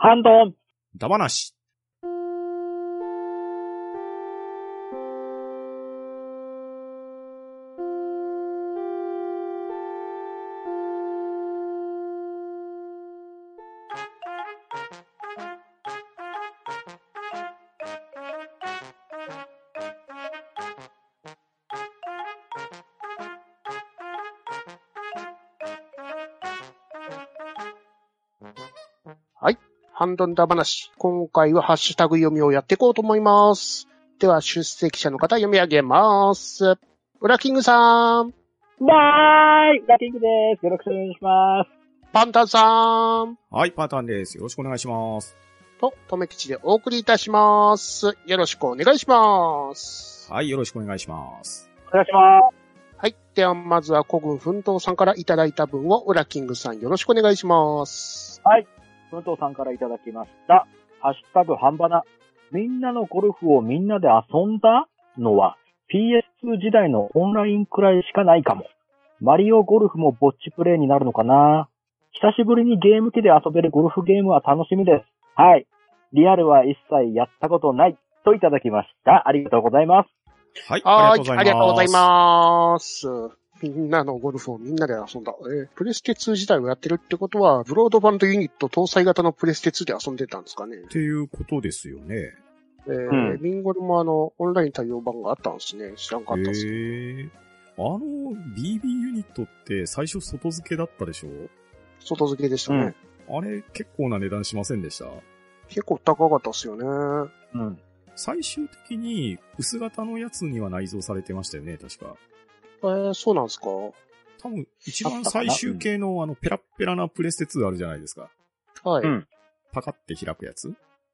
ハンドンダバなし。ハンドンダ話。今回はハッシュタグ読みをやっていこうと思います。では、出席者の方読み上げます。ウラキングさん、バーイラキングです。よろしくお願いします。パンタンさん、はい、パターンです。よろしくお願いします。と、とめきちでお送りいたします。よろしくお願いします。はい、よろしくお願いします。お願いします。はい。では、まずは古軍奮闘さんからいただいた分を、ウラキングさんよろしくお願いします。文藤さんからいただきました。ハッシュタグ半ばな。みんなのゴルフをみんなで遊んだのは PS2 時代のオンラインくらいしかないかも。マリオゴルフもぼっちプレイになるのかな久しぶりにゲーム機で遊べるゴルフゲームは楽しみです。はい。リアルは一切やったことない。といただきました。ありがとうございます。はい、はありがとうございます。みんなのゴルフをみんなで遊んだ。えープレステ2自体をやってるってことは、ブロードバンドユニット搭載型のプレステ2で遊んでたんですかね。っていうことですよね。えーうんミンゴルもあの、オンライン対応版があったんですね。知らんかったです。へえ。あの、BB ユニットって最初外付けだったでしょ？外付けでしたね。うんあれ結構な値段しませんでした？結構高かったですよね。うん。最終的に薄型のやつには内蔵されてましたよね、確か。えー、そうなんですか？多分、一番最終形のあの、ペラッペラなプレステ2あるじゃないですか。はい。うんパカって開くやつ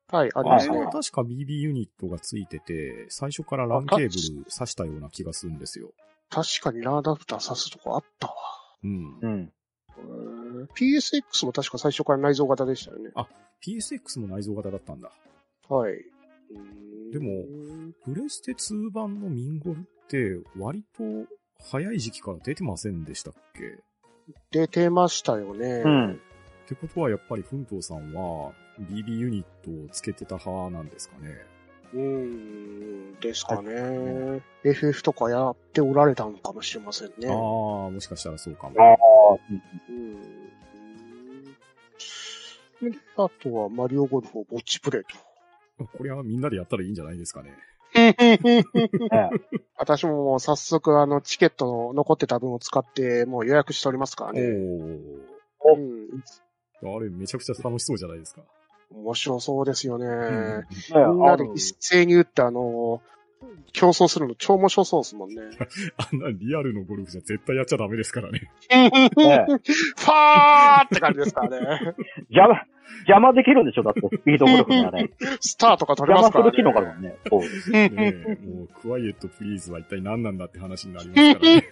はい、ありあますね。れは確か BB ユニットがついてて、最初から LAN ケーブル挿したような気がするんですよ。確かにラーダプター挿すとこあったわ。うん。うん。えー PSX も確か最初から内蔵型でしたよね。PSX も内蔵型だったんだ。はい。でもプレステ2版のミンゴルって割と早い時期から出てませんでしたっけ？出てましたよね。うん。ってことはやっぱり奮闘さんは BB ユニットをつけてた派なんですかね？うーん、ですかね。FF とかやっておられたのかもしれませんね。ああ、もしかしたらそうかも。ああ、うん。であとはマリオゴルフをぼっちプレイと。これはみんなでやったらいいんじゃないですかね。私ももう早速あのチケットの残ってた分を使ってもう予約しておりますからね。おうん。あれめちゃくちゃ楽しそうじゃないですか。面白そうですよね。ねみんなで一斉に打ってあの、競争するの超面白そうですもんね。あんなリアルのゴルフじゃ絶対やっちゃダメですからね。ね ファーって感じですからね。邪魔、邪魔できるんでしょ？だって、スピードゴルフのあれ。スターとか取れ邪ますからね。魔する機能があるもんね。そう。ねえもう、クワイエットプリーズは一体何なんだって話になりますからね。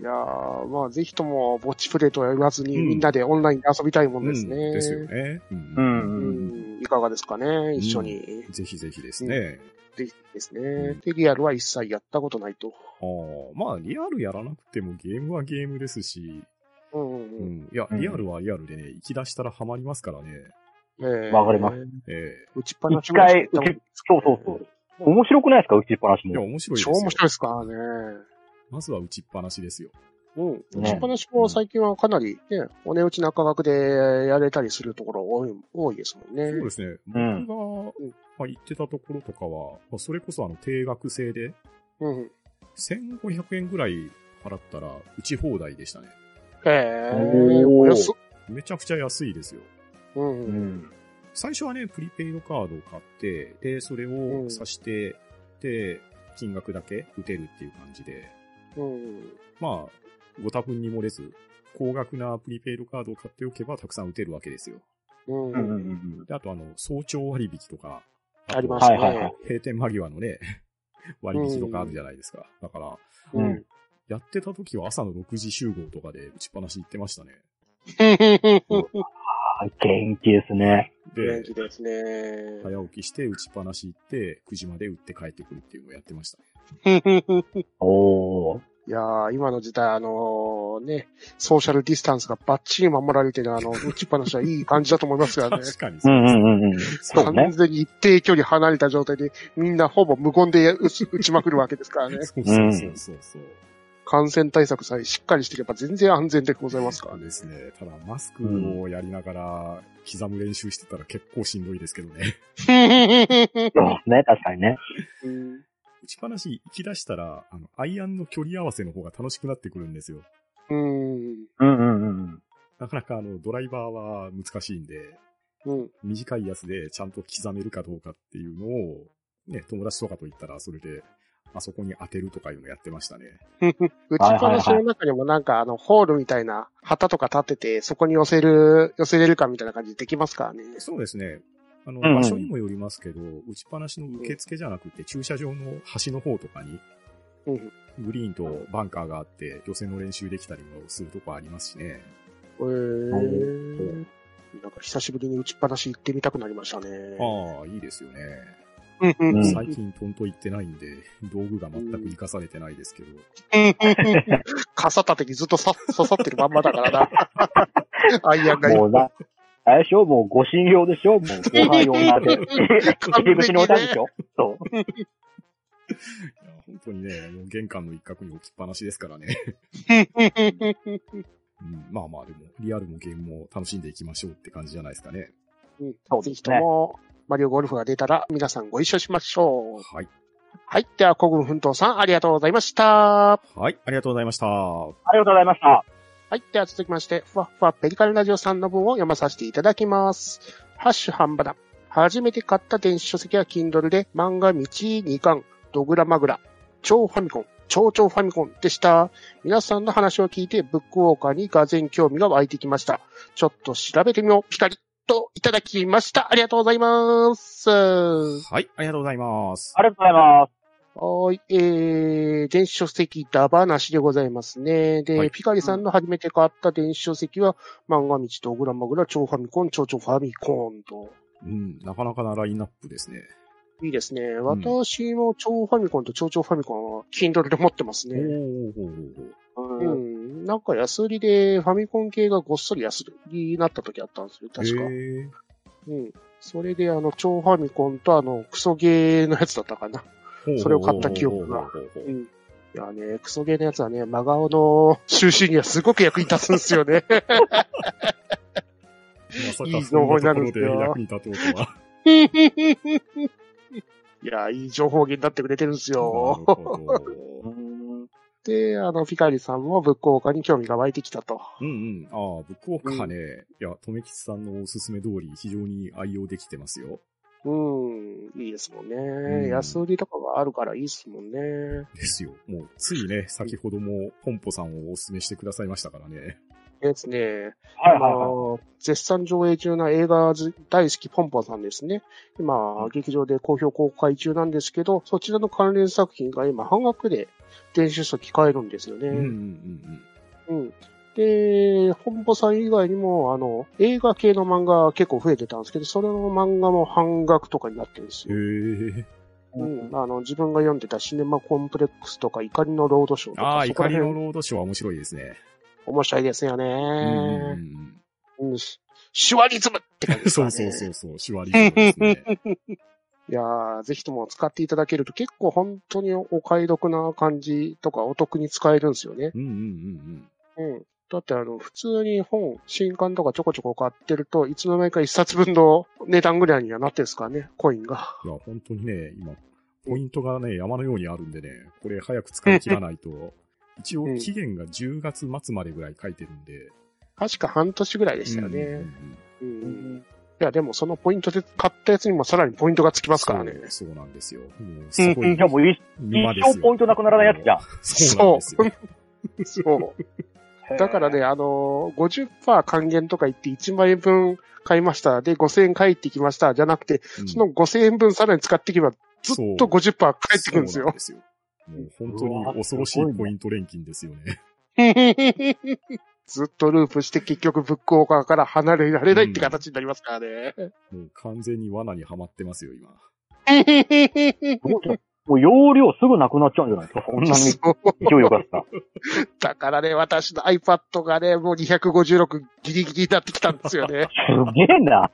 いやー、まあぜひともぼっちプレイとは言わずに、うんみんなでオンラインで遊びたいもんですね。うんですよね。うんう。うんん。いかがですかね一緒に。ぜひぜひですね。ぜひですねうん。で、リアルは一切やったことないと。ああまあ、リアルやらなくてもゲームはゲームですし、うんうんううん。ん。いや、うんリアルはリアルでね、行き出したらハマりますからね。えーわかります。え打ちっぱなし一回、そうそうそう。面白くないですか？打ちっぱなしえいや、も。面白いですよ。超面白いですからね。まずは打ちっぱなしですよ。うん。ね打ちっぱなしも最近はかなりね、お値打ちな価格でやれたりするところ多い、多いですもんね。そうですね。うん僕が、まあ、行ってたところとかは、まあ、それこそあの、定額制で、うん。1500円ぐらい払ったら、打ち放題でしたね。へえ、おー。めちゃくちゃ安いですよ。うん。ううん。ん。最初はね、プリペイドカードを買って、で、それを挿して、で、金額だけ打てるっていう感じで、うん。まあ、ご多分に漏れず、高額なプリペイドカードを買っておけばたくさん打てるわけですよ。うん。うんうんうんで、あとあの、早朝割引とか、ありますね。はいはいはい閉店間際のね、割引とかあるじゃないですか。だから、うんうん。やってた時は朝の6時集合とかで打ちっぱなし行ってましたね。あ元気ですね。元で、気ですね。早起きして打ちっぱなし行って、9時まで打って帰ってくるっていうのをやってましたね。おー。いやー、今の時代、あのーね、ソーシャルディスタンスがバッチリ守られてるあの、打ちっぱなしはいい感じだと思いますからね。確かにうそうんですね。うんうんうん。そう完ね。全に一定距離離れた状態で、みんなほぼ無言で打ち打ちまくるわけですからね。そうそうそうそうそう。感染対策さえしっかりしていれば全然安全でございますからね。ですね。ただ、マスクをやりながら、刻む練習してたら結構しんどいですけどね。そうね、確かにね。うん打ちっぱなし行き出したら、あの、アイアンの距離合わせの方が楽しくなってくるんですよ。うん。うんうんうん。なかなかあの、ドライバーは難しいんで、うん。短いやつでちゃんと刻めるかどうかっていうのを、ね、友達とかと言ったら、それで、あそこに当てるとかいうのやってましたね。打ちっぱなしの中にもなんかあの、ホールみたいな旗とか立てて、そこに寄せる、寄せれるかみたいな感じでできますからね。そうですね。あの、うんうん場所にもよりますけど、打ちっぱなしの受付じゃなくて、駐車場の端の方とかに、うん。グリーンとバンカーがあって、予選の練習できたりもするとこありますしね。えー。なんか久しぶりに打ちっぱなし行ってみたくなりましたね。ああ、いいですよね。最近トント行ってないんで、道具が全く活かされてないですけど。傘立てにずっとさ 刺さってるまんまだからな。アイアンがもうな、あれでしょ？もうご信用でしょ？もうご飯用になって。入り口に置いたんでしょ？そう。本当にね、もう玄関の一角に置きっぱなしですからね。うん、まあまあでも、リアルもゲームも楽しんでいきましょうって感じじゃないですかね。うんぜひそうですね。とも、マリオゴルフが出たら皆さんご一緒しましょう。はい。はい。では、古軍奮闘さん、ありがとうございました。はい、ありがとうございました。ありがとうございました。はい。では続きまして、ふわふわペリカルラジオさんの文を読まさせていただきます。ハッシュハンバナ。初めて買った電子書籍は Kindle で漫画道2巻、ドグラマグラ、超ファミコン、超超ファミコンでした。皆さんの話を聞いてブックウォーカーにがぜん興味が湧いてきました。ちょっと調べてみよう。ピカリといただきました。ありがとうございます。ははい、ありがとうございます。ありがとうございます。ーい。えー、電子書籍ダバなしでございますね。で、はいピカリさんの初めて買った電子書籍は、漫画道ドグラマグラ、超ファミコン、超超ファミコンと。うん、なかなかなラインナップですね。いいですね。私も超ファミコンと超超ファミコンは Kindle で持ってますおね。うん。ん。なんか安売りでファミコン系がごっそり安売りになった時あったんですよ。確か。うん。それであの、超ファミコンとあの、クソゲーのやつだったかな。それを買った記憶がほうん。いやね、クソゲーのやつはね、真顔の収集にはすごく役に立つんですよね。まさいいかそんなところで役に立とうとは。いや、いい情報源になってくれてるんですよ。で、あの、ピカリさんもブックオーカーに興味が湧いてきたと。うんうん。ああ、ブックオーカーね、いや、とめきちさんのおすすめ通り非常に愛用できてますよ。うん、いいですもんね。ん安売りとかがあるからいいですもんね。ですよ。もう、ついね、先ほどもポンポさんをおすすめしてくださいましたからね。ですね。はいはいあはの絶賛上映中な映画大好きポンポンさんですね。今、劇場で好評公開中なんですけど、そちらの関連作品が今半額で電子書籍買えるんですよね。うんうんうんうん。で、本舗さん以外にも、あの、映画系の漫画結構増えてたんですけど、それの漫画も半額とかになってるんですよ。うん。へえ。うん。あの、自分が読んでたシネマコンプレックスとか怒りのロードショーとか、ああ、怒りのロードショーは面白いですね。面白いですようんうんね。うんうん。シシュワリズムって感じですかそね。うそうそうそう、手話リズムですね。いやー、ぜひとも使っていただけると結構本当にお買い得な感じとかお得に使えるんですよね。うんうんうんうん。だってあの、普通に本、新刊とかちょこちょこ買ってると、いつの間にか一冊分の値段ぐらいにはなってるんですからね、コインが。うん。いや、本当にね、今、ポイントがね、山のようにあるんでね、これ早く使い切らないと、一応期限が10月末までぐらい書いてるんで。確か半年ぐらいでしたようんうんね。い。うん。うんいや、でもそのポイントで買ったやつにもさらにポイントがつきますからね。そうそうなんですよ。もうすごいじゃあもう一沼ですよ。一生ポイントなくならないやつじゃん。そう。そう。だからね、あのー、50%還元とか言って1万円分買いました。で、5000円返ってきました。じゃなくて、うんその5000円分さらに使っていけば、ずっと50%返ってくるんですよそうなんで。すよ。もう本当に恐ろしいポイント錬金ですよね。ずっとループして結局ブックオーカーから離れられないって形になりますからね。もう完全に罠にはまってますよ、今。もう容量すぐなくなっちゃうんじゃないですか？そんなに勢いよかった。だからね、私の iPad がね、もう256ギリギリになってきたんですよね。すげえな。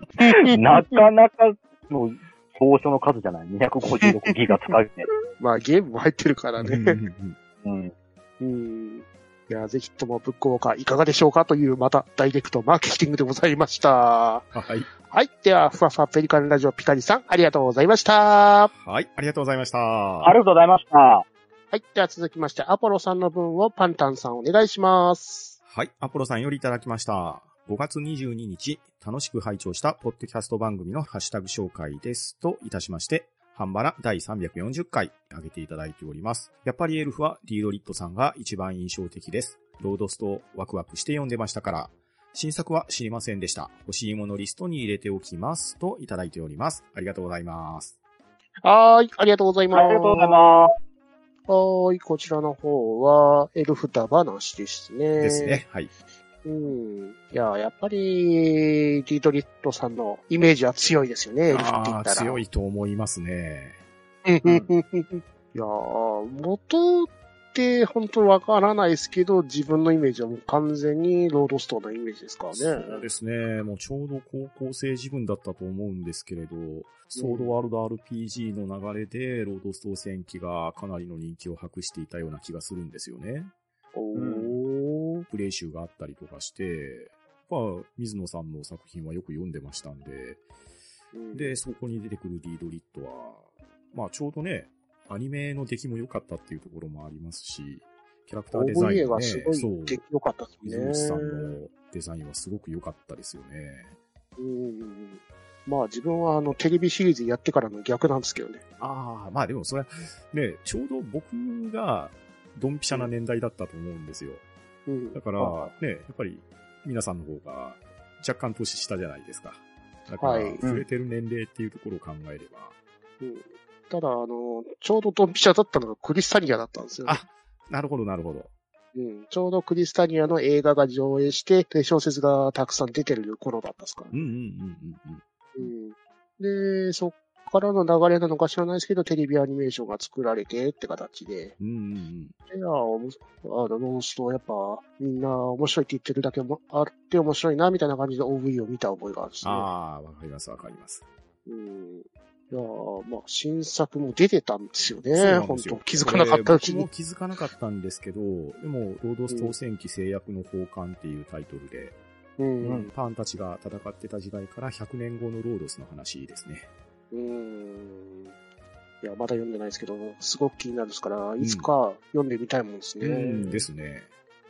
なかなかの当初の数じゃない？256ギガ使うね。まあゲームも入ってるからね。うんうん。うん。いや、ぜひともブックウォーカーいかがでしょうかという、またダイレクトマーケティングでございました。はい。はい。では、ふわふわペリカンラジオピカリさん、ありがとうございました。はい。ありがとうございました。ありがとうございました。はい。では続きまして、アポロさんの分をパンタンさんお願いします。はい。アポロさんよりいただきました。5月22日、楽しく拝聴したポッドキャスト番組のハッシュタグ紹介です。といたしまして、ハンバラ第340回上げていただいております。やっぱりエルフはリードリットさんが一番印象的です。ロードストワクワクして読んでましたから、新作は知りませんでした。欲しいものリストに入れておきます。といただいております。ありがとうございます。はーい。ありがとうございあます。りがとうございます。はーい。こちらの方は、エルフダ話ですね。ですね。はい。うん。いや、やっぱり、リードリットさんのイメージは強いですよね、エルフって言ああ、ったら。強いと思いますね。いやー、元って本当わからないですけど、自分のイメージはもう完全にロードストーンのイメージですからね。そうですね。もうちょうど高校生自分だったと思うんですけれど、ソードワールド RPG の流れで、ロードストー戦記がかなりの人気を博していたような気がするんですよね。おー。プレイ集があったりとかして、まあ、水野さんの作品はよく読んでましたんで、うん、で、そこに出てくるリードリットは、まあちょうどね、アニメの出来も良かったっていうところもありますし、キャラクターデザインがね、がすごそうい、出来良かったですね。水野さんのデザインはすごく良かったですよね。うん。まあ自分はあのテレビシリーズやってからの逆なんですけどね。ああ、まあでもそれは、ね、ちょうど僕がドンピシャな年代だったと思うんですよ。うんだからあ、ね、やっぱり皆さんの方が若干年下じゃないですか。だから、はい触れてる年齢っていうところを考えれば。うんただ、あの、ちょうどドンピシャだったのがクリスタニアだったんですよ、ね。あなるほど、なるほど。うん。ちょうどクリスタニアの映画が上映して、で、小説がたくさん出てる頃だったんですからうんうんうんうんうん。で、そっからの流れなのか知らないですけど、テレビアニメーションが作られてって形で、うん。うんうんうん。いや、あの、ロースト、やっぱ、みんな面白いって言ってるだけもあって面白いな、みたいな感じで OV を見た覚えがあるんですね。ああ、わかります、わかります。うん。いやまあ、新作も出てたんですよね。本当気づかなかったうちにも。気づかなかったんですけど、でも、ロードストー戦記制約の奉還っていうタイトルで、うん。うんパンたちが戦ってた時代から100年後のロードスの話ですね。うん。いや、まだ読んでないですけど、すごく気になるですから、いつか読んでみたいもんですね。うんですね。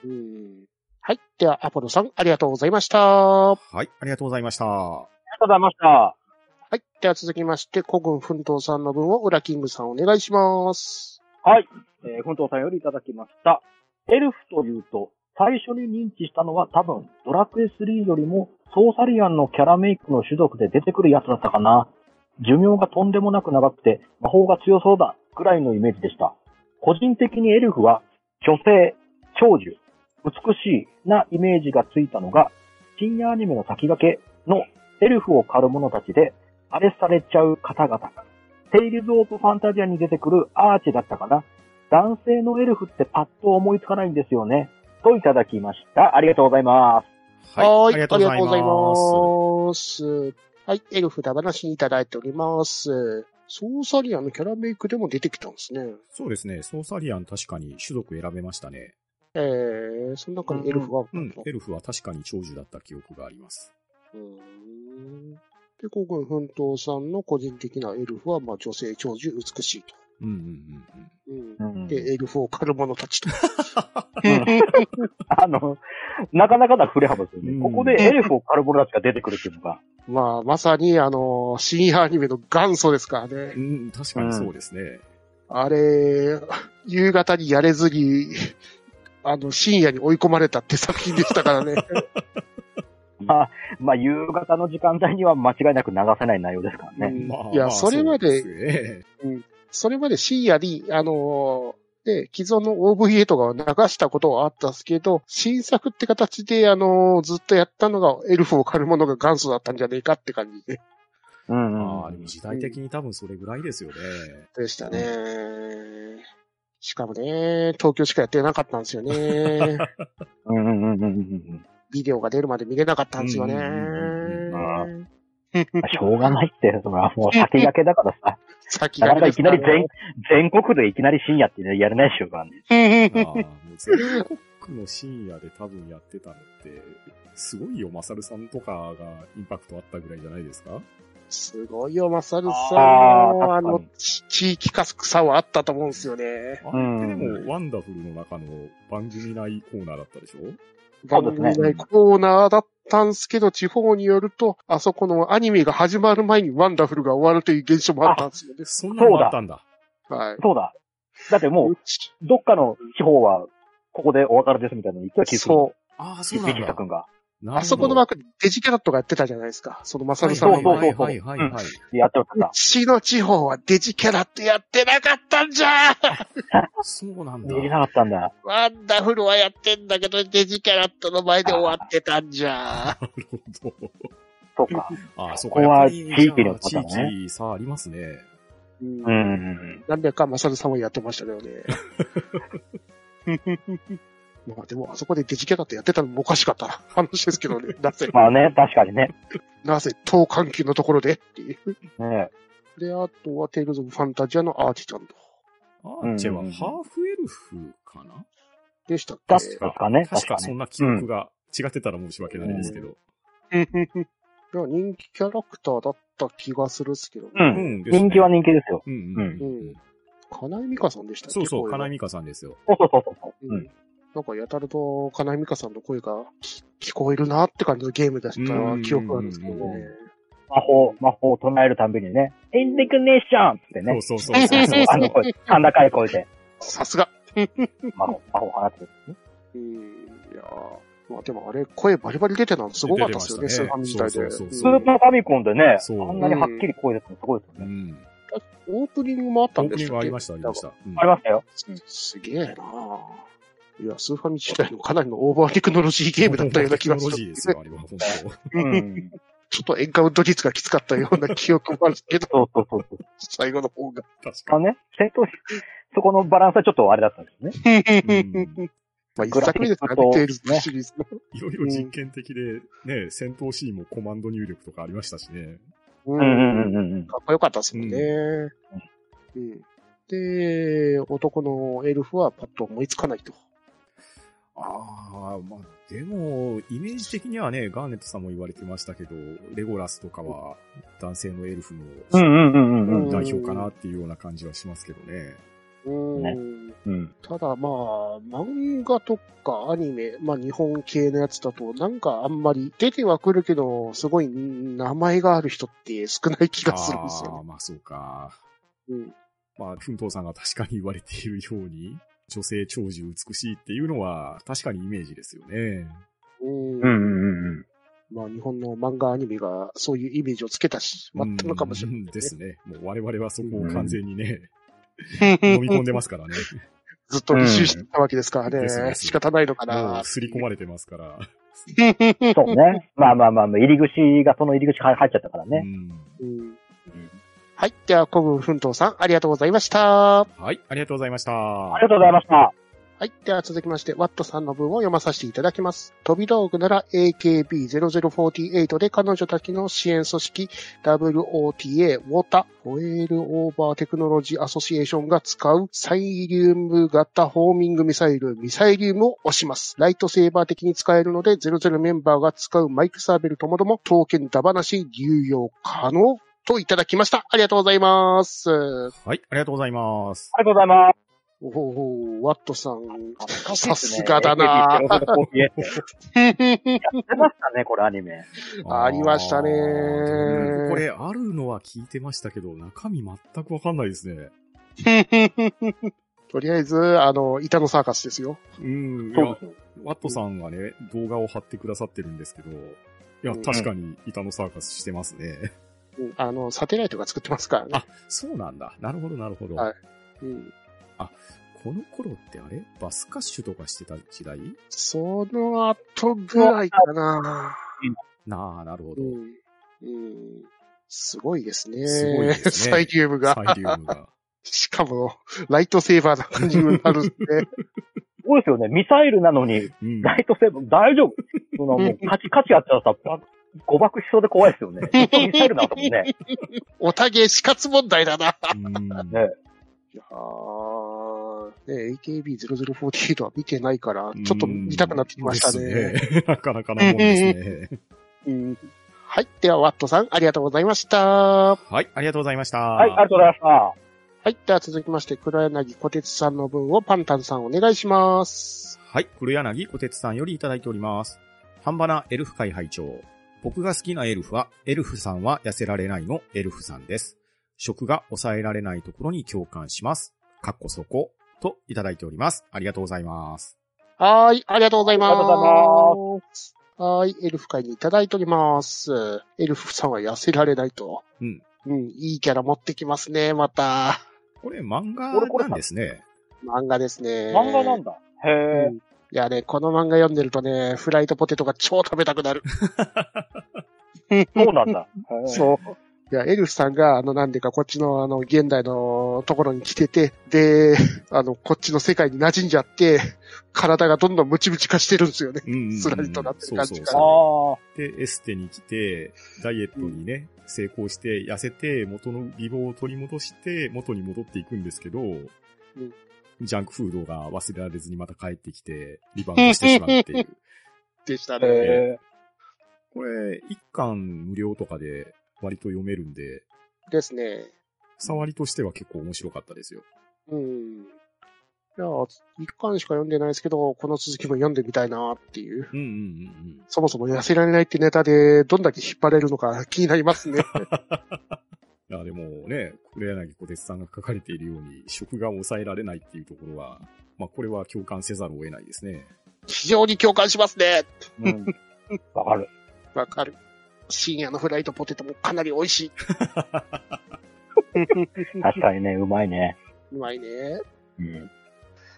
うん。はい。では、アポロさん、ありがとうございました。はい、ありがとうございました。ありがとうございました。はい。では続きまして、古軍奮闘さんの分を、ウラキングさんお願いします。はい。えー、奮闘さんよりいただきました。エルフというと、最初に認知したのは多分、ドラクエ3よりも、ソーサリアンのキャラメイクの種族で出てくるやつだったかな。寿命がとんでもなく長くて、魔法が強そうだ、くらいのイメージでした。個人的にエルフは、女性、長寿、美しいなイメージがついたのが、深夜アニメの先駆けのエルフを狩る者たちで、あれされちゃう方々。テイルズ・オブ・ファンタジアに出てくるアーチだったかな。男性のエルフってパッと思いつかないんですよね。といただきました。ありがとうございます。はい、ーありがとうございます。はい。エルフだ話にいただいております。ソーサリアンのキャラメイクでも出てきたんですね。そうですね、ソーサリアン確かに種族選べましたね。えー、その中にエルフがあったうんんだ、エルフは確かに長寿だった記憶があります。うーんで、古軍奮闘さんの個人的なエルフは、まあ、女性長寿美しいと。うんうんうんうんうんで、エルフを狩る者たちと。あの、なかなかな振れ幅ですよね。うんここでエルフを狩る者たちが出てくるっていうのが、まあ、まさに、あの、深夜アニメの元祖ですからねう。ん。うん、確かにそうですね。あれ、夕方にやれずに、あの、深夜に追い込まれたって作品でしたからね。まあ、まあ、夕方の時間帯には間違いなく流せない内容ですからね。いやまあそれまでそうですねそれまで深夜に、あので、既存の OVA とかを流したことはあったんですけど、新作って形で、あのずっとやったのが、エルフを狩るものが元祖だったんじゃねえかって感じで。うんうん。ああ、でも時代的に多分それぐらいですよね。でしたね。しかもね、東京しかやってなかったんですよね。うんうんうんうんうんビデオが出るまで見れなかったんですよね。しょうがないって、それはもう先駆けだからさ。先なかなかいきなり全全、全国でいきなり深夜ってやれないで。しょうからね。全国の深夜で多分やってたのって、すごいよ、マサルさんとかがインパクトあったぐらいじゃないですか？すごいよ、マサルさん。の、あの地域化さはあったと思うんですよね。あれってでも、ワンダフルの中の番組内コーナーだったでしょ？番組内コーナーだったんですけど、地方によると、あそこのアニメが始まる前にワンダフルが終わるという現象もあったんですよね。そんなのがあったんだ。はい。そうだ。だってもう、どっかの地方は、ここでお別れですみたいなの言ってた気がする。そああ、う。そうなんだ一く。んが。う。あそこの枠にデジキャラットがやってたじゃないですか。そのマサルさんのはいはいはいはい。やってましうちの地方はデジキャラットやってなかったんじゃそうなんだた。。見れなかったんだ。ワンダフルはやってんだけど、デジキャラットの前で終わってたんじゃなるほど。そうか。ああ、そ。ここは地域のこと地域差ありますね。うんうんうんうん。なんでかマサルさんはやってましたよね。まあでも、あそこでデジキャラットやってたのもおかしかったな 話ですけどね。なぜ、まあね、確かにね。なぜ、等間級のところでっていう。ねで、あとは、テイルズ・オブ・ファンタジアのアーティちゃんと。アーチェはハーフエルフかな？でしたっけだったんですかね。確確かそんな記憶が違ってたら申し訳ないですけど。いや、人気キャラクターだった気がするっすけどね。う。うんね人気は人気ですよ。うんうんううん。金井美香さんでしたっけそうそう、金井美香さんですよ。そうそうそうそう。ううんん。なんかやたらと金井美香さんの声が聞聞こえるなって感じのゲームだった記憶があるんですけどね。魔法、魔法を唱えるたんびにね、インディグネーションってね。そうそうそうそう。あの声、甲高い声でさすが。魔法、魔法を放つんですね。うん、いやーまあでもあれ、声バリバリ出てたのすごかったですよね、スー出てましたねファミ時代で。そうそうスそうーパーファミコンでね、あんなにはっきり声出すのすごいですよね。オープニングもあったオープニんですよングありました、ありました。うんありましたよ。すげえなぁいや、スーファミ時代のかなりのオーバーテクノロジーゲームだったような気がすテクノロジーる。ですよ、あれは、本当。うん。ちょっとエンカウント率がきつかったような記憶もあるけど、そうそうそうそう。最後の方が。確かあのね、戦闘し、そこのバランスはちょっとあれだったんですね。に。まあ一作目ですからね、テイルズシリーズの。いろいろ実験的で、ね、戦闘シーンもコマンド入力とかありましたしね。ううんうんうんうんうん。かっこよかったですもんね。うん。で、男のエルフはパッと思いつかないと。ああ、まあ、でも、イメージ的にはね、ガーネットさんも言われてましたけど、レゴラスとかは男性のエルフの。代表かなっていうような感じはしますけどね。うん。ねうん。ただまあ、漫画とかアニメ、まあ日本系のやつだと、なんかあんまり出てはくるけど、すごい名前がある人って少ない気がするんですよね。ああ、まあそうか。うん。まあ、奮闘さんが確かに言われているように、女性長寿美しいっていうのは確かにイメージですよね。うんうんうんうんうん。まあ日本の漫画アニメがそういうイメージをつけたし、まったのかもしれない、うんですね。もう我々はそこを完全にね、ね。飲み込んでますからね。ずっと履修してたわけですからね。ですです仕方ないのかもなう。刷り込まれてますから。そうね。まあまあまあ、入り口がその入り口から入っちゃったからね。うんうんはい。では、孤軍奮闘さん、ありがとうございました。はい、ありがとうございました。ありがとうございました。はい。では続きまして、ワットさんの文を読まさせていただきます。飛び道具なら AKB0048 で彼女たちの支援組織 WOTA、ウォタ、 Whale Over Technology Association が使うサイリウム型ホーミングミサイル、ミサイリウムを押します。ライトセーバー的に使えるので、00メンバーが使うマイクサーベルともども、刀剣ダバなし、流用可能といただきました。ありがとうございます。はい、ありがとうござざいます。ありがとうございます。おおワットさん。ささすがだなやってましたね、これアニメ。ありましたねこれ、あるのは聞いてましたけど、中身全くわかんないですね。とりあえず、あの、板のサーカスですよ。うん、いやワットさんがね、動画を貼ってくださってるんですけど、いや、うん確かに板のサーカスしてますね。うんあの、サテライトが作ってますからねあ。、そうなんだ。なるほど、なるほど。はいうん、この頃ってあれ？バスカッシュとかしてた時代？その後ぐらいかな。なあ、なるほど。うん。うん。すごいですね。すごいですねサイリウムが。サイリウムが。しかも、ライトセーバーな感じになるんで すね。そうですよね。ミサイルなのに、うん。ライトセーバー、大丈夫？そのもう、カチカチやったらさ、ば誤爆しそうで怖いですよね。ミサイルなんだもんね。おたげ死活問題だな。うんねいやーね、AKB0048 は見てないから、ちょっと見たくなってきましたね。ね なかなかなもんですね。うんはい。では、ワットさん、ありがとうございました。はい、ありがとうございました。はい、ありがとうございました。はい。では続きまして、黒柳小鉄さんの分をパンタンさんお願いします。はい、黒柳小鉄さんよりいただいております。半ばなエルフ会会長。僕が好きなエルフは、エルフさんは痩せられないのエルフさんです。食が抑えられないところに共感します。かっこそこ。といただいております。ありがとうございます。はーい。ありがとうございます。ありがとうございはーい。エルフ会にいただいております。エルフさんは痩せられないと。うん。うん。いいキャラ持ってきますね、また。これ漫画これこれなんですね。漫画ですね。漫画なんだ。へえうん。いやね、この漫画読んでるとね、フライドポテトが超食べたくなる。そうなんだ。そう。いや、エルフさんが、あの、なんでか、こっちの、あの、現代のところに来てて、で、あの、こっちの世界に馴染んじゃって、体がどんどんムチムチ化してるんですよね。うんうんうんスラリとなってる感じがそうそうそああ。う。で、エステに来て、ダイエットにね、成功して、痩せて、元の美貌を取り戻して、元に戻っていくんですけど、ジャンクフードが忘れられずにまた帰ってきて、リバウンドしてしまうっていう。でしたね。へえ。これ、一巻無料とかで割と読めるんで、ですね。触りとしては結構面白かったですよ。うん。いや、一巻しか読んでないですけど、この続きも読んでみたいなっていう。うんうんうんそもそも痩せられないってネタで、どんだけ引っ張れるのか気になりますね。うん。いや、でもね、黒柳小鉄さんが書かれているように、食が抑えられないっていうところは、まあこれは共感せざるを得ないですね。非常に共感しますね。うん。わかる。わかる。深夜のフライドポテトもかなり美味しい。確かにね、うまいね。うまいね。うん。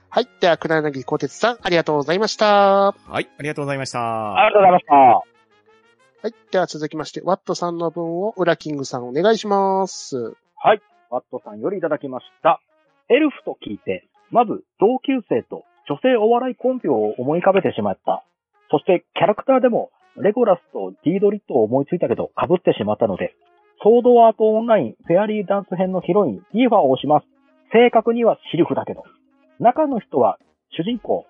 はい。では、黒柳小鉄さん、ありがとうございました。はい、ありがとうございました。ありがとうございました。はい。では続きまして、ワットさんの分を、ウラキングさんお願いします。はい。ワットさんよりいただきました。エルフと聞いて、まず同級生と女性お笑いコンビを思い浮かべてしまった。そしてキャラクターでもレゴラスとディードリットを思いついたけど被ってしまったので、ソードアートオンラインフェアリーダンス編のヒロイン、ディーファーを押します。正確にはシルフだけど。中の人は主人公、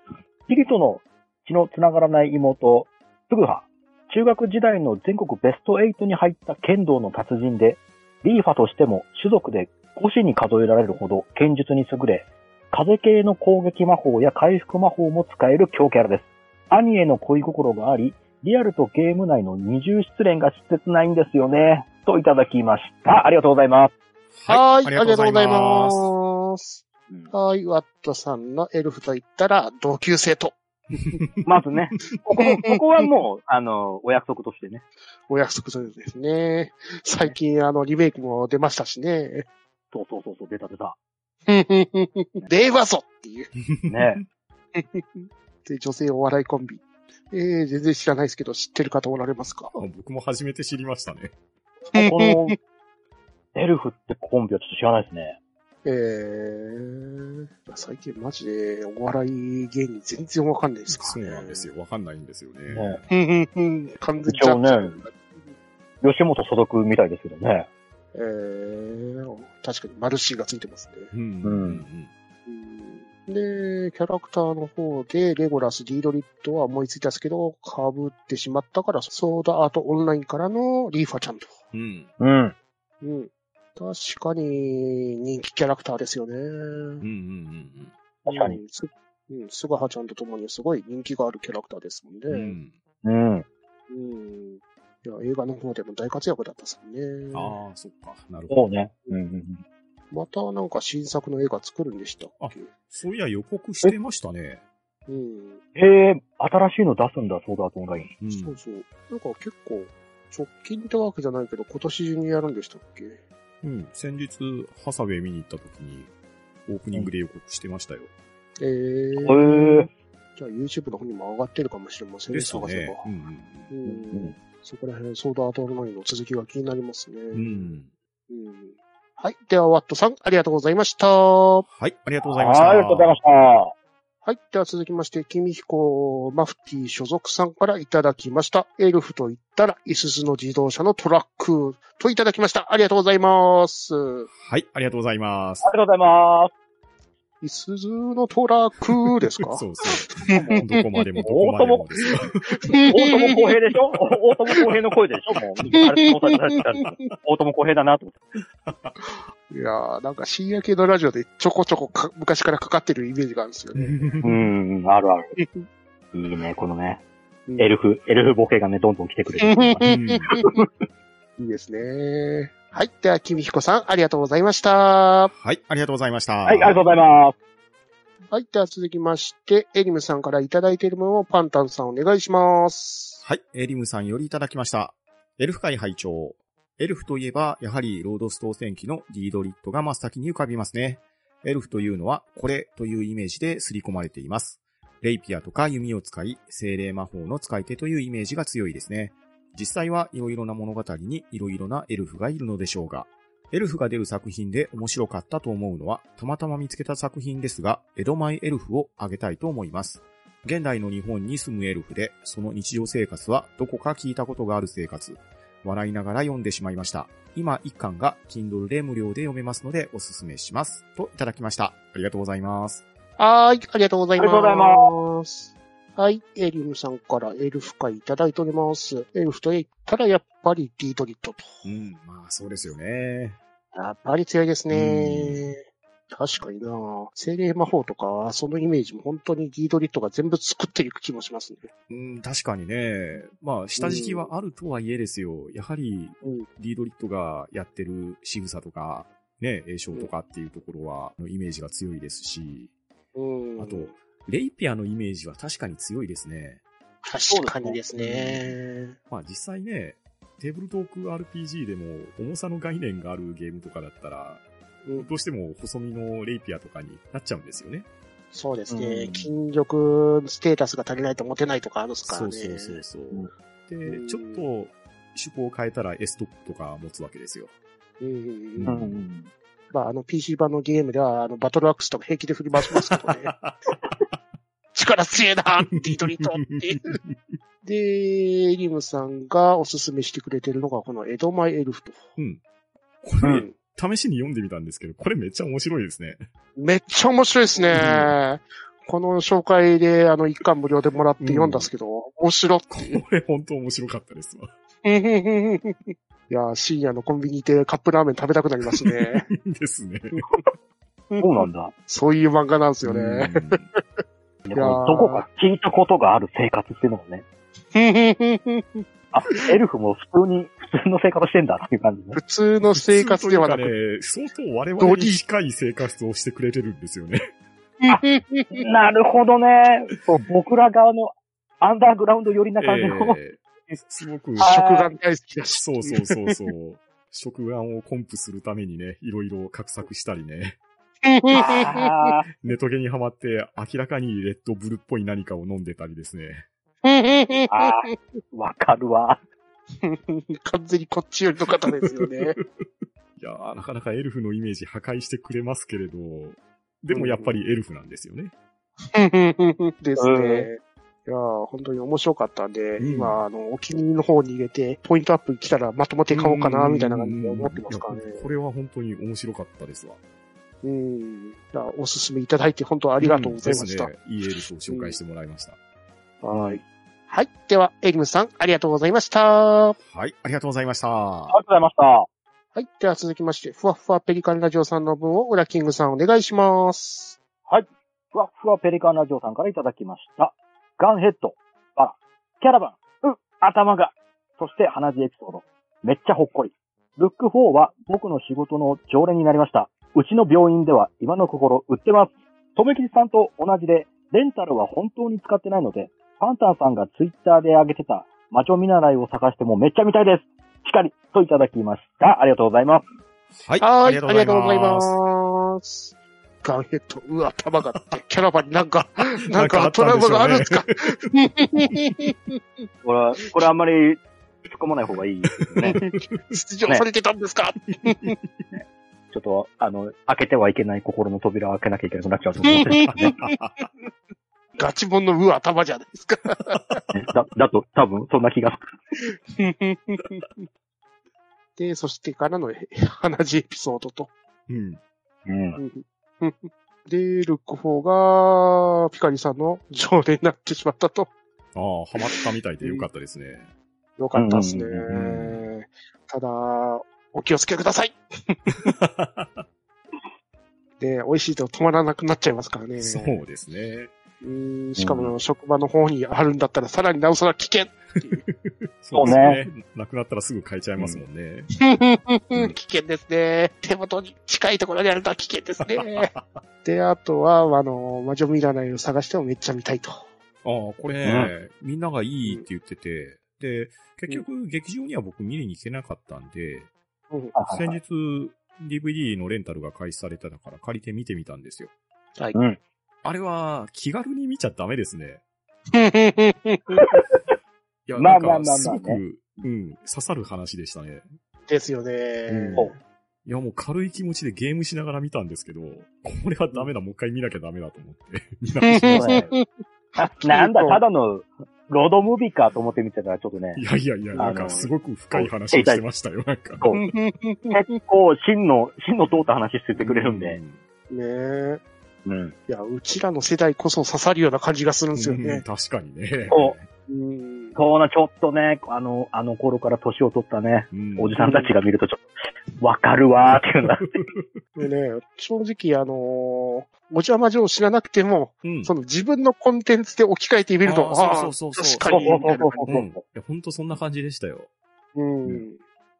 キリトの血の繋がらない妹、スグハ。中学時代の全国ベスト8に入った剣道の達人で、リーファとしても種族で5種に数えられるほど剣術に優れ、風系の攻撃魔法や回復魔法も使える強キャラです。兄への恋心があり、リアルとゲーム内の二重失恋が切ないんですよね。といただきました。ありがとうございます。はい。ありがとうございます。ます。はい。ワットさんのエルフと言ったら、同級生と まずね、ここ、ここはもう、あの、お約束としてね。お約束するんですね。最近、あの、リメイクも出ましたしね。そうそうそうそう、出た出た。令和ぞっていう。ね。で、女性お笑いコンビ。えー、全然知らないですけど、知ってる方おられますか？あ僕も初めて知りましたね。この、エルフってコンビはちょっと知らないですね。えー、最近マジでお笑い芸人全然わかんないですからね。そうなんですよ。わかんないんですよね。ねうんうんうん。完全一応ね吉本所属みたいですけどね。えー、確かにマルシーがついてますね。うん。うん。で、キャラクターの方で、レゴラス、ディードリットは思いついたんですけど、被ってしまったから、ソーダアートオンラインからのリーファちゃんと。うん。うん。うん。確かに人気キャラクターですよね。うん。うん。うん。確かにうん。すうん、スガハちゃんと共にすごい人気があるキャラクターですもんうね。ん。うん。うん。いや、映画の方でも大活躍だったですもんね。ああ、そっか。なるほど。そうね。うんうんまたなんか新作の映画作るんでしたっけ？そういや予告してましたね。うん。うん。ええ新しいの出すんだ、ソードアートオンライン。うん。そうそう。なんか結構、直近ってわけじゃないけど、今年中にやるんでしたっけ？うん。先日、ハサウェイ見に行った時に、オープニングで予告してましたよ。えー。へえじゃあ YouTube の方にも上がってるかもしれませんね、探せば。。うんうんううんん。そこら辺、ソードアートオンラインの続きが気になりますね。うん。うんはい。では、ワットさん、ありがとうございました。はい、ありがとうございました。はい、ありがとうございました。はい。では続きまして、君彦マフティ所属さんからいただきました。エルフと言ったら、イスズの自動車のトラックといただきました。ありがとうございます。はい、ありがとうございます。ありがとうございます。イスズのトラックですか？そうそう。どこまでもどこまでもですよ。大友公平でしょ？大友公平の声でしょ？もう、あれ、大友公平だなと思って。いやー、なんか深夜系のラジオでちょこちょこか昔からかかってるイメージがあるんですよね。うん、あるある。いいね、このね、うんエルフ、エルフボケがね、どんどん来てくれる。う んいいですね。はい。では、君彦さん、ありがとうございました。はい、ありがとうございました。はい、ありがとうございます。はい。では、続きまして、エリムさんからいただいているものをパンタンさんお願いします。はい、エリムさんよりいただきました。エルフ会会長。エルフといえば、やはりロードス当選機のディードリットが真っ先に浮かびますね。エルフというのは、これというイメージで刷り込まれています。レイピアとか弓を使い、精霊魔法の使い手というイメージが強いですね。実際はいろいろな物語にいろいろなエルフがいるのでしょうが、エルフが出る作品で面白かったと思うのは、たまたま見つけた作品ですが、江戸前エルフを挙げたいと思います。現代の日本に住むエルフで、その日常生活はどこか聞いたことがある生活。笑いながら読んでしまいました。今、一巻が Kindle で無料で読めますのでおすすめします。といただきました。ありがとうございます。はーい。ありがとうございます。ありがとうございます。はい。エリムさんからエルフ会いただいております。エルフと言ったらやっぱりディードリットと。うん、まあそうですよね。やっぱり強いですね。確かにな精霊魔法とか、そのイメージも本当にディードリットが全部作っていく気もしますね。うん、確かにね。まあ、下敷きはあるとはいえですよ。やはり、うん。ディードリットがやってる仕草とか、ね、栄唱とかっていうところは、イメージが強いですし、うん。あと、レイピアのイメージは確かに強いですね。確かにですね。まあ実際ね、テーブルトーク RPG でも重さの概念があるゲームとかだったら、うんどうしても細身のレイピアとかになっちゃうんですよね。そうですね。うん筋力ステータスが足りないと持てないとかあるんですからね。そうそうそうそう。うんで、ちょっと趣向を変えたら S トップとか持つわけですよ。うんうんううん。ん。まあ、あの PC 版のゲームでは、あの、バトルアックスとか平気で振り回しますけどね。力強えなディートリットっていう。で、エリムさんがおすすめしてくれてるのが、この江戸前エルフと。うん。これ、うん。試しに読んでみたんですけど、これめっちゃ面白いですね。めっちゃ面白いですね。この紹介で、あの、一巻無料でもらって読んだんですけど、面白っ。これ本当面白かったですわ。いや、深夜のコンビニでカップラーメン食べたくなりますね。ですね。そうなんだ。そういう漫画なんですよね。うんでもどこか聞いたことがある生活っていうのもね。あ、エルフも普通に、普通の生活してんだっていう感じね普。通の生活ではなく、ね、相当我々に近い生活をしてくれてるんですよね。なるほどね。そう、僕ら側のアンダーグラウンド寄りな感じの。えーすごく、あ食玩大好きだし。そうそうそうそう。食玩をコンプするためにね、いろいろ画策したりね、あ ネトゲにはまって明らかにレッドブルっぽい何かを飲んでたりですね。ーあー、わかるわ。完全にこっち寄りの方ですよね。いやー、なかなかエルフのイメージ破壊してくれますけれど、でもやっぱりエルフなんですよね。ですね。いやー本当に面白かったんで、うん今、あの、お気に入りの方に入れて、ポイントアップ来たらまとめて買おうかな、みたいな感じで思ってますからねこれは本当に面白かったですわ。うん。おすすめいただいて本当ありがとうございました。うんですね。いいエルフを紹介してもらいました。はい。はい。では、エリムさん、ありがとうございました。はい、ありがとうございました。ありがとうございました。はい。では続きまして、ふわふわペリカンラジオさんの分を、ウラキングさんお願いします。ふわっふわペリカンラジオさんからいただきました。ガンヘッド、バラ、キャラバン、うん、頭が、そして鼻血エピソード。めっちゃほっこり。ルック4は僕の仕事の常連になりました。うちの病院では今のところ売ってます。とめきりさんと同じで、レンタルは本当に使ってないので、パンタンさんがツイッターで上げてた魔女見習いを探してもめっちゃ見たいです。しかり、といただきました。ありがとうございます。はい、はい。ありがとうございます。ガンヘッド、うわ、頭がキャラバンに なんか、なんかトラウマがあるんですか？これは、これあんまり突っ込まない方がいいですよね。出場されてたんですか、ちょっと、あの、開けてはいけない心の扉を開けなきゃいけなくなっちゃうと思うんですけどね。ガチモンの上頭じゃないですか。だ、だと、多分、そんな気がする。で、そしてからの鼻血エピソードと。うん。うん。で、ルック4が、ピカリさんの常連になってしまったと。ああ、ハマったみたいでよかったですね。よかったですね。ただ、お気をつけください。で、美味しいと止まらなくなっちゃいますからね。そうですね。うんしかも、職場の方にあるんだったら、さらになおさら危険。そうねですね。なくなったらすぐ変えちゃいますもんね。うん危険ですね。手元に近いところにあると危険ですね。で、あとは、あの、魔女ミラナイを探してもめっちゃ見たいと。ああ、これね、みんながいいって言ってて、で、結局、劇場には僕見に行けなかったんで、先日、DVD のレンタルが開始されたから借りて見てみたんですよ。はい。うん。あれは、気軽に見ちゃダメですね。いや、まあなんか、まあまあまあごく、うん、刺さる話でしたね。ですよね。うんいや、もう軽い気持ちでゲームしながら見たんですけど、これはダメだ、もう一回見なきゃダメだと思って、見直しました。ね あなんだ、ただの、ロードムービーかと思って見てたら、ちょっとねい、やいやいや、なんあのかすごく深い話をしてましたよ、なんか。こう結構、真の、真の通った話しててくれるんで。ねえ。うん。いや、うちらの世代こそ刺さるような感じがするんですようんね。確かにね。そうん。そうな、ちょっとね、あの、あの頃から年を取ったね、うんおじさんたちが見るとちょっと、わかるわーっていうのが。でね、正直、あのー、お邪魔女を知らなくても、うん。その自分のコンテンツで置き換えてみると、あーああそうそうそうそう確かに、そうそうそううん。いや、ほんとそんな感じでしたよ。うん。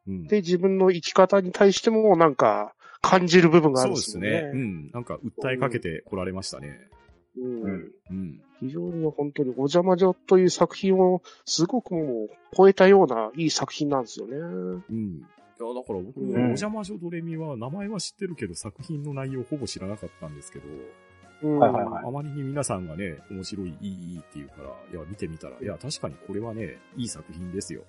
うん。で、自分の生き方に対しても、なんか、感じる部分があそうでるんですよね。すね。うん。なんか、訴えかけてこられましたね。うんうんうん。非常に本当にお邪魔女という作品をすごくもう超えたようないい作品なんですよね。うん。いや、だから僕、うんお邪魔女ドレミは名前は知ってるけど作品の内容ほぼ知らなかったんですけど、うんはいはいはいあまりに皆さんがね、面白い、いい、いいって言うから、いや、見てみたら、いや、確かにこれはね、いい作品ですよ。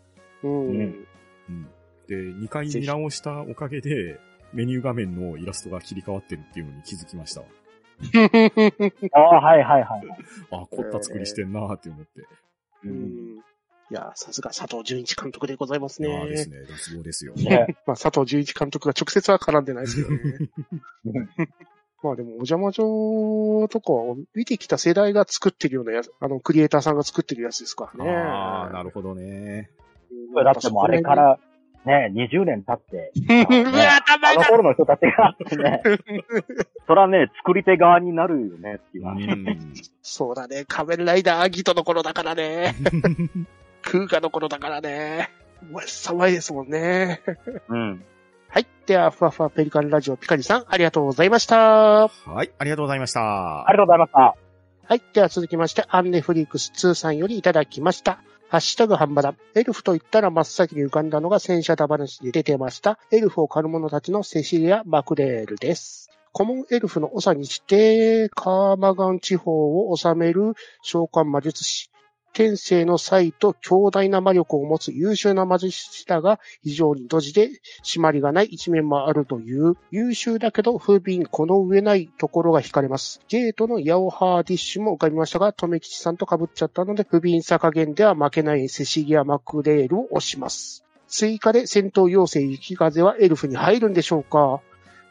うん。うんうん。で、2回見直したおかげで、メニュー画面のイラストが切り替わってるっていうのに気づきましたわ。ああ、はいはいはい。あ、凝った作りしてんなーって思って。う。うんんいや、さすが佐藤純一監督でございますね。ああですね、脱帽ですよ。ね まあ、佐藤純一監督が直接は絡んでないですけどね。まあでも、お邪魔女とかを見てきた世代が作ってるようなやつ、あの、クリエイターさんが作ってるやつですからね。ああ、なるほどね。うんだってもうあれか、ら、ね、20年経って、うわ、頭あのが頃の人たちがね、そらね、作り手側になるよねっていう。そうだね、仮面ライダーアギトの頃だからね。空ガの頃だからね。うわ、騒いですもんね。うん。はい。では、ふわふわペリカンラジオピカリさん、ありがとうございました。はい、ありがとうございました。ありがとうございました。はい。では続きまして、アンネフリークス2さんよりいただきました。ハッシュタグハンバラ。エルフと言ったら真っ先に浮かんだのが戦車だ話に出てました。エルフを狩る者たちのセシリア・マクレールです。コモンエルフの長にして、カーマガン地方を治める召喚魔術師。天性の才と強大な魔力を持つ優秀な魔術師だが、非常にドジで締まりがない一面もあるという、優秀だけど不憫この上ないところが惹かれます。ゲートのヤオハーディッシュも浮かびましたが、トメキチさんと被っちゃったので、不憫さ加減では負けないセシリア・マクレールを押します。追加で戦闘要請雪風はエルフに入るんでしょうか？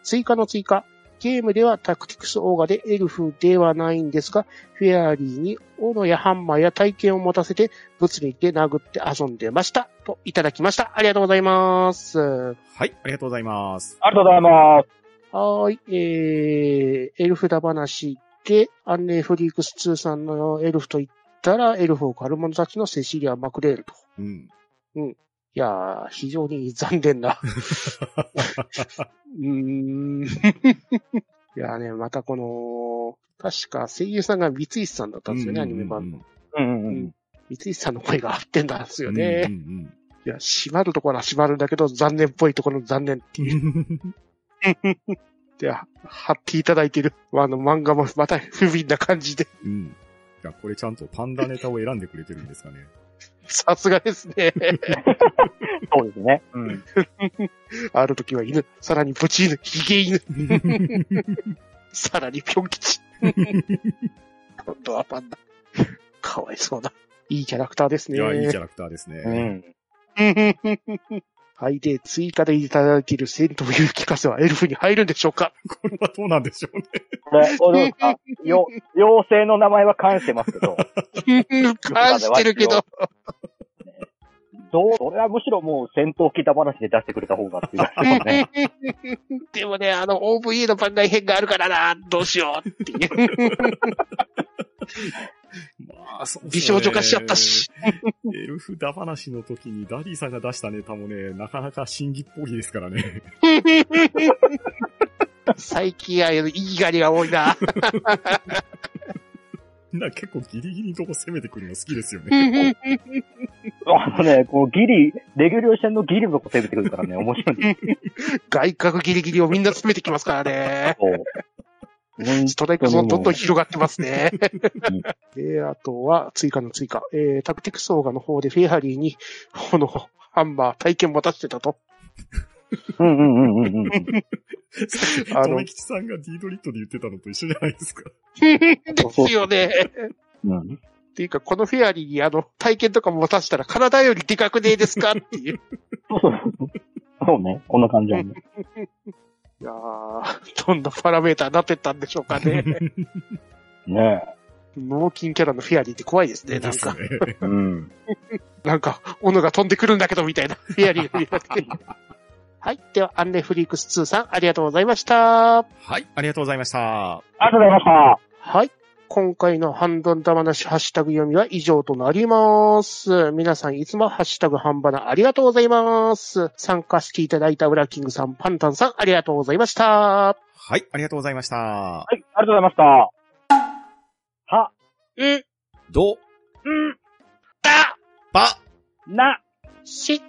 追加の追加。ゲームではタクティクスオーガでエルフではないんですが、フェアリーに斧やハンマーや体験を持たせて物理で殴って遊んでました。といただきました。ありがとうございます。ははい、ありがとうございます。ありがとうございます。ーい。えー、エルフだ話で、アンネーフリークス2さんのエルフと言ったら、エルフを狩る者たちのセシリア・マクレールと。うん。いやー、非常に残念な。うーん。いやーね、またこの、確か声優さんが三石さんだったんですよね、アニメ版の。うんうんうん。三石さんの声が合ってんだんですよね。うんうんいや、閉まるところは閉まるんだけど、残念っぽいところの残念っていう。うん。で、貼っていただいてる、あの漫画もまた不憫な感じで。うん。いや、これちゃんとパンダネタを選んでくれてるんですかね。さすがですね。そうですね。うん。ある時は犬、さらにブチ犬、ヒゲ犬、さらにピョン吉。今度はパンダ。かわいそうな。いいキャラクターですね。いや、いいキャラクターですうね。ん。はい。で、追加でいただける戦闘勇気聞かせはエルフに入るんでしょうかこれはどうなんでしょうね。これ、妖精の名前は関してますけど、返してるけど。どう、それはむしろもう戦闘機だ話で出してくれた方がっていうね。でもね、あの、OVA の番外編があるからな、どうしようっていう。まあ、そう美少女化しちゃったし。エルフだ話の時にダディさんが出したネタもね、なかなか審議っぽいですからね。最近は、いいガリが多いな。みんな結構ギリギリのとこ攻めてくるの好きですよね。あのね、こうギリ、レギュレーションのギリのとこ攻めてくるからね、面白い外角ギリギリをみんな詰めてきますからね。ストライクゾーンどんどん広がってますね。で、あとは、追加の追加。えー、タクティクスオーガの方でフェアリーに、この、ハンマー体験持たせてたと。うんうんうんうんうん。あのとめきちさんがディードリットで言ってたのと一緒じゃないですか。ですよね。うん。っていうか、このフェアリーにあの、体験とか持たせたら体よりでかくねえですかっていう。そうね、こんな感じなんで。いやー、どんなパラメーターになってったんでしょうかね。ね脳筋キャラのフェアリーって怖いですね、なんか。ね。え。うん。なんか、斧が飛んでくるんだけど、みたいな。フェアリーが見られてはい。では、アンレフリークス2さん、ありがとうございました。はい、ありがとうございました。ありがとうございました。はい。今回のハンドンダ話ハッシュタグ読みは以上となります。皆さんいつもハッシュタグハンバナありがとうございます。参加していただいたウラキングさん、パンタンさん、ありがとうございました。はい、ありがとうございました。はい、ありがとうございました。は、うん、ど、ん、だ、ば、な、し、